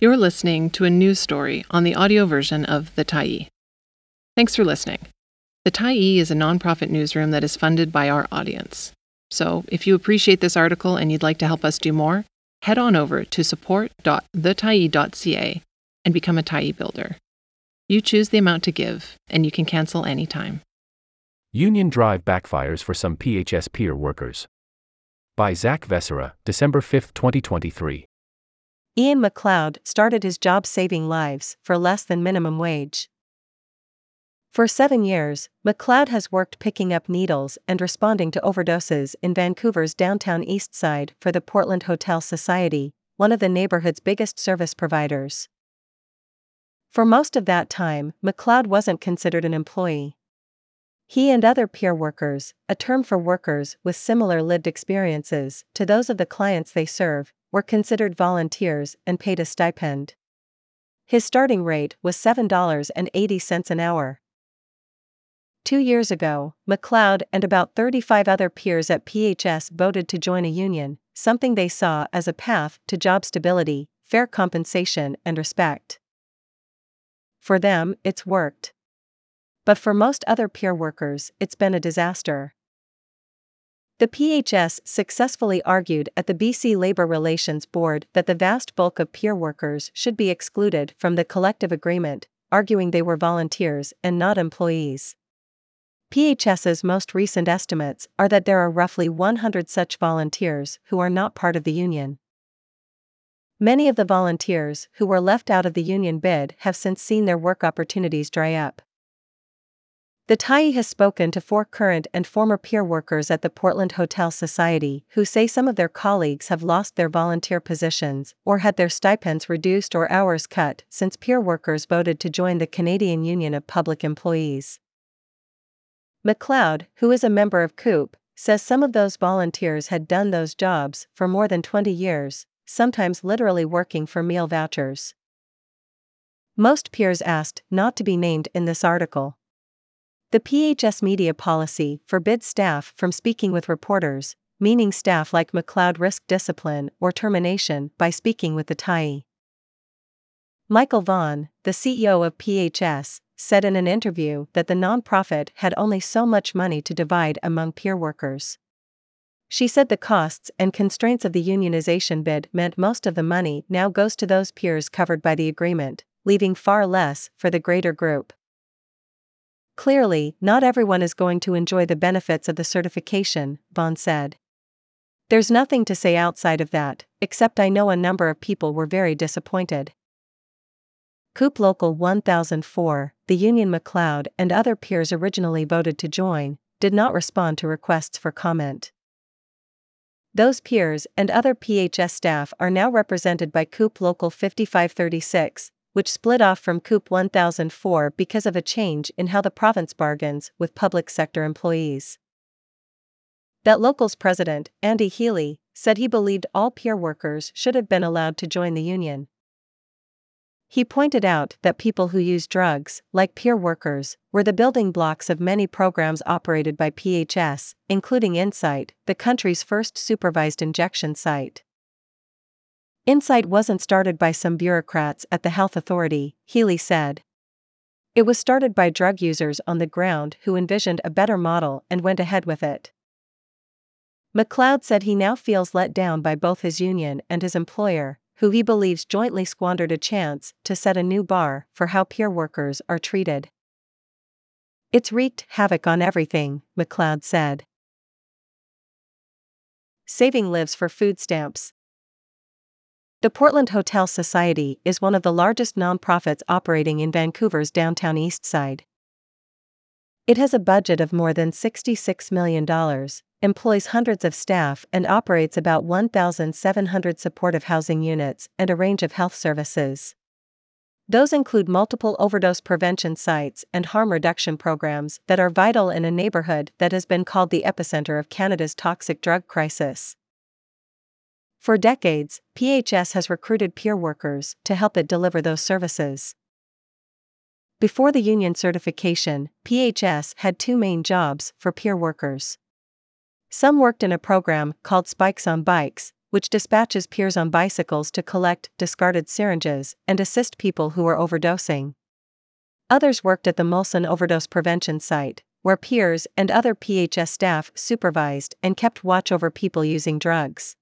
You're listening to a news story on the audio version of The Tyee. Thanks for listening. The Tyee is a nonprofit newsroom that is funded by our audience. So, if you appreciate this article and you'd like to help us do more, head on over to support.thetyee.ca and become a Tyee builder. You choose the amount to give, and you can cancel anytime. Union drive backfires for some PHS peer workers. By Zak Vescera, December 5, 2023. Ian McLeod started his job saving lives for less than minimum wage. For seven years, McLeod has worked picking up needles and responding to overdoses in Vancouver's downtown east side for the Portland Hotel Society, one of the neighborhood's biggest service providers. For most of that time, McLeod wasn't considered an employee. He and other peer workers, a term for workers with similar lived experiences to those of the clients they serve, were considered volunteers and paid a stipend. His starting rate was $7.80 an hour. Two years ago, McLeod and about 35 other peers at PHS voted to join a union, something they saw as a path to job stability, fair compensation, and respect. For them, it's worked. But for most other peer workers, it's been a disaster. The PHS successfully argued at the BC Labour Relations Board that the vast bulk of peer workers should be excluded from the collective agreement, arguing they were volunteers and not employees. PHS's most recent estimates are that there are roughly 100 such volunteers who are not part of the union. Many of the volunteers who were left out of the union bid have since seen their work opportunities dry up. The Tyee has spoken to four current and former peer workers at the Portland Hotel Society who say some of their colleagues have lost their volunteer positions or had their stipends reduced or hours cut since peer workers voted to join the Canadian Union of Public Employees. McLeod, who is a member of CUPE, says some of those volunteers had done those jobs for more than 20 years, sometimes literally working for meal vouchers. Most peers asked not to be named in this article. The PHS media policy forbids staff from speaking with reporters, meaning staff like McLeod risk discipline or termination by speaking with the Tyee. Michael Vonn, the CEO of PHS, said in an interview that the nonprofit had only so much money to divide among peer workers. She said the costs and constraints of the unionization bid meant most of the money now goes to those peers covered by the agreement, leaving far less for the greater group. Clearly, not everyone is going to enjoy the benefits of the certification, Vonn said. There's nothing to say outside of that, except I know a number of people were very disappointed. CUPE Local 1004, the Union McLeod and other peers originally voted to join, did not respond to requests for comment. Those peers and other PHS staff are now represented by CUPE Local 5536, which split off from CUPE 1004 because of a change in how the province bargains with public sector employees. That local's president, Andy Healy, said he believed all peer workers should have been allowed to join the union. He pointed out that people who use drugs, like peer workers, were the building blocks of many programs operated by PHS, including Insite, the country's first supervised injection site. Insite wasn't started by some bureaucrats at the health authority, Healy said. It was started by drug users on the ground who envisioned a better model and went ahead with it. McLeod said he now feels let down by both his union and his employer, who he believes jointly squandered a chance to set a new bar for how peer workers are treated. It's wreaked havoc on everything, McLeod said. Saving lives for food stamps. The Portland Hotel Society is one of the largest nonprofits operating in Vancouver's downtown east side. It has a budget of more than $66 million, employs hundreds of staff, and operates about 1,700 supportive housing units and a range of health services. Those include multiple overdose prevention sites and harm reduction programs that are vital in a neighborhood that has been called the epicenter of Canada's toxic drug crisis. For decades, PHS has recruited peer workers to help it deliver those services. Before the union certification, PHS had two main jobs for peer workers. Some worked in a program called Spikes on Bikes, which dispatches peers on bicycles to collect discarded syringes and assist people who are overdosing. Others worked at the Molson overdose prevention site, where peers and other PHS staff supervised and kept watch over people using drugs.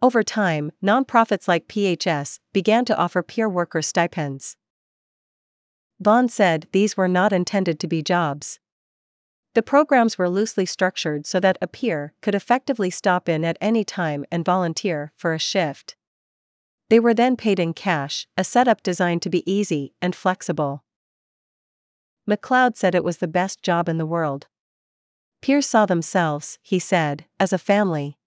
Over time, nonprofits like PHS began to offer peer worker stipends. Vonn said these were not intended to be jobs. The programs were loosely structured so that a peer could effectively stop in at any time and volunteer for a shift. They were then paid in cash, a setup designed to be easy and flexible. McLeod said it was the best job in the world. Peers saw themselves, he said, as a family.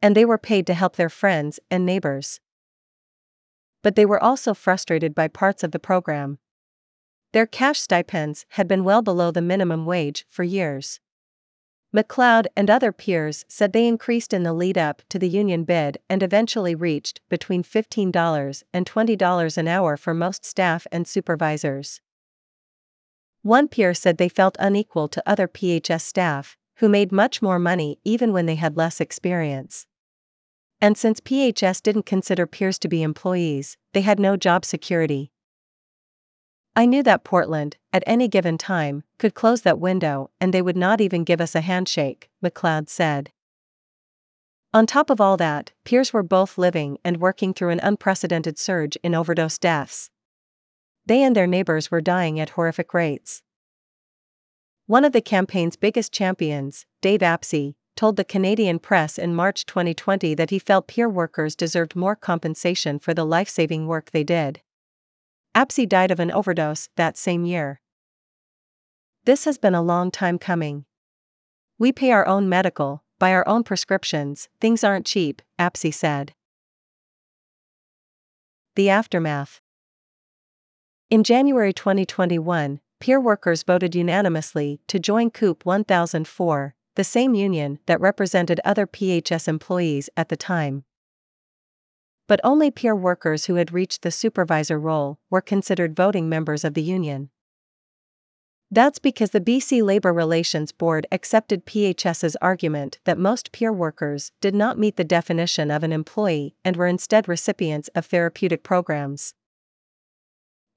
And they were paid to help their friends and neighbors. But they were also frustrated by parts of the program. Their cash stipends had been well below the minimum wage for years. McLeod and other peers said they increased in the lead up to the union bid and eventually reached between $15 and $20 an hour for most staff and supervisors. One peer said they felt unequal to other PHS staff, who made much more money even when they had less experience. And since PHS didn't consider peers to be employees, they had no job security. I knew that Portland, at any given time, could close that window and they would not even give us a handshake, McLeod said. On top of all that, peers were both living and working through an unprecedented surge in overdose deaths. They and their neighbors were dying at horrific rates. One of the campaign's biggest champions, Dave Apsey, told the Canadian press in March 2020 that he felt peer workers deserved more compensation for the life saving work they did. Apsey died of an overdose that same year. This has been a long time coming. We pay our own medical, buy our own prescriptions, things aren't cheap, Apsey said. The Aftermath In January 2021, peer workers voted unanimously to join CUPE 1004, the same union that represented other PHS employees at the time but only peer workers who had reached the supervisor role were considered voting members of the union. That's because the BC Labour Relations Board accepted PHS's argument that most peer workers did not meet the definition of an employee and were instead recipients of therapeutic programs.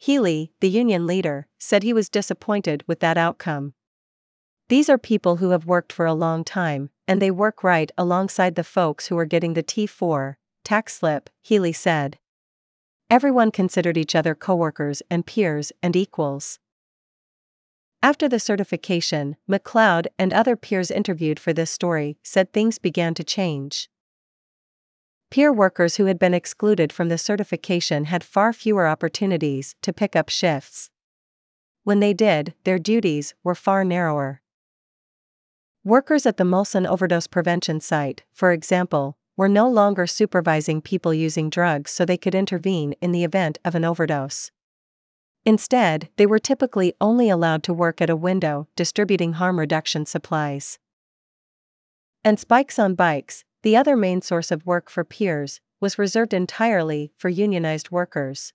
Healy, the union leader, said he was disappointed with that outcome. These are people who have worked for a long time, and they work right alongside the folks who are getting the T4, tax slip, Healy said. Everyone considered each other coworkers and peers and equals. After the certification, McLeod and other peers interviewed for this story said things began to change. Peer workers who had been excluded from the certification had far fewer opportunities to pick up shifts. When they did, their duties were far narrower. Workers at the Molson overdose prevention site, for example, were no longer supervising people using drugs so they could intervene in the event of an overdose. Instead, they were typically only allowed to work at a window distributing harm reduction supplies. And spikes on bikes, the other main source of work for peers, was reserved entirely for unionized workers.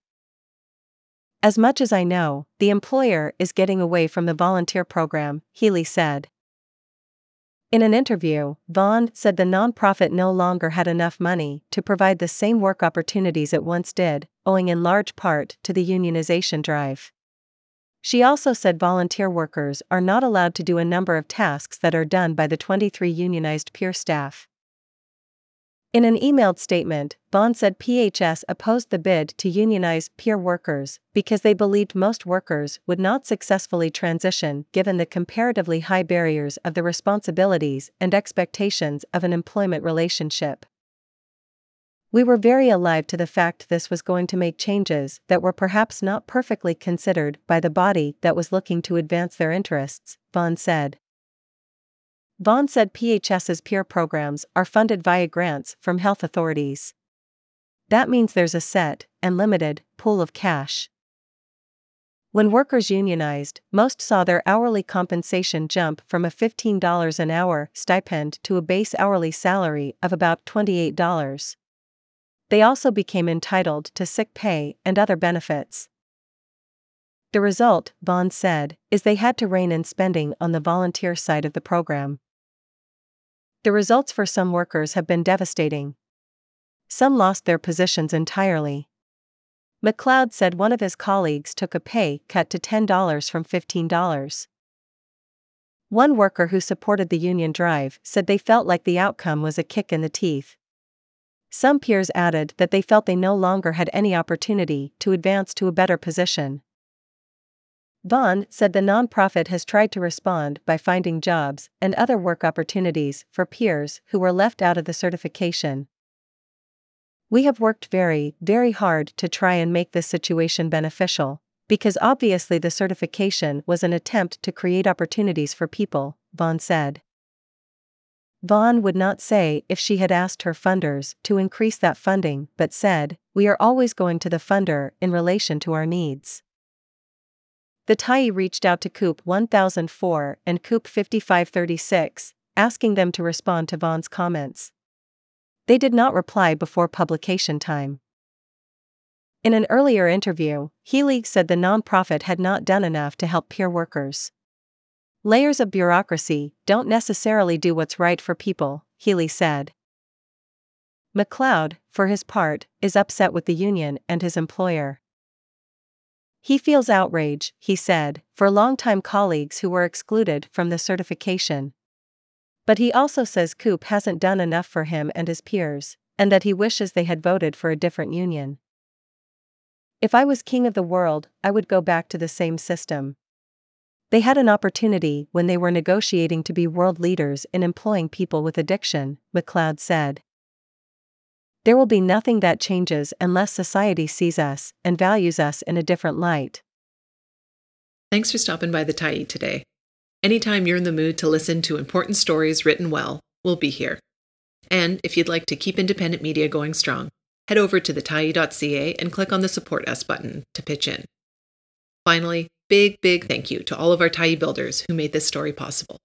As much as I know, the employer is getting away from the volunteer program, Healy said. In an interview, Vonn said the nonprofit no longer had enough money to provide the same work opportunities it once did, owing in large part to the unionization drive. She also said volunteer workers are not allowed to do a number of tasks that are done by the 23 unionized peer staff. In an emailed statement, Vonn said PHS opposed the bid to unionize peer workers because they believed most workers would not successfully transition given the comparatively high barriers of the responsibilities and expectations of an employment relationship. We were very alive to the fact this was going to make changes that were perhaps not perfectly considered by the body that was looking to advance their interests, Vonn said. Vonn said PHS's peer programs are funded via grants from health authorities. That means there's a set, and limited, pool of cash. When workers unionized, most saw their hourly compensation jump from a $15 an hour stipend to a base hourly salary of about $28. They also became entitled to sick pay and other benefits. The result, Vonn said, is they had to rein in spending on the volunteer side of the program. The results for some workers have been devastating. Some lost their positions entirely. McLeod said one of his colleagues took a pay cut to $10 from $15. One worker who supported the union drive said they felt like the outcome was a kick in the teeth. Some peers added that they felt they no longer had any opportunity to advance to a better position. Vonn said the nonprofit has tried to respond by finding jobs and other work opportunities for peers who were left out of the certification. We have worked very, very hard to try and make this situation beneficial, because obviously the certification was an attempt to create opportunities for people, Vonn said. Vonn would not say if she had asked her funders to increase that funding, but said, We are always going to the funder in relation to our needs. The Tyee reached out to CUPE 1004 and CUPE 5536, asking them to respond to Vonn's comments. They did not reply before publication time. In an earlier interview, Healy said the nonprofit had not done enough to help peer workers. Layers of bureaucracy don't necessarily do what's right for people, Healy said. McLeod, for his part, is upset with the union and his employer. He feels outrage, he said, for longtime colleagues who were excluded from the certification, but he also says CUPE hasn't done enough for him and his peers, and that he wishes they had voted for a different union. If I was king of the world, I would go back to the same system. They had an opportunity when they were negotiating to be world leaders in employing people with addiction, McLeod said. There will be nothing that changes unless society sees us and values us in a different light. Thanks for stopping by the Tyee today. Anytime you're in the mood to listen to important stories written well, we'll be here. And if you'd like to keep independent media going strong, head over to thetyee.ca and click on the Support Us button to pitch in. Finally, big, big thank you to all of our Tyee builders who made this story possible.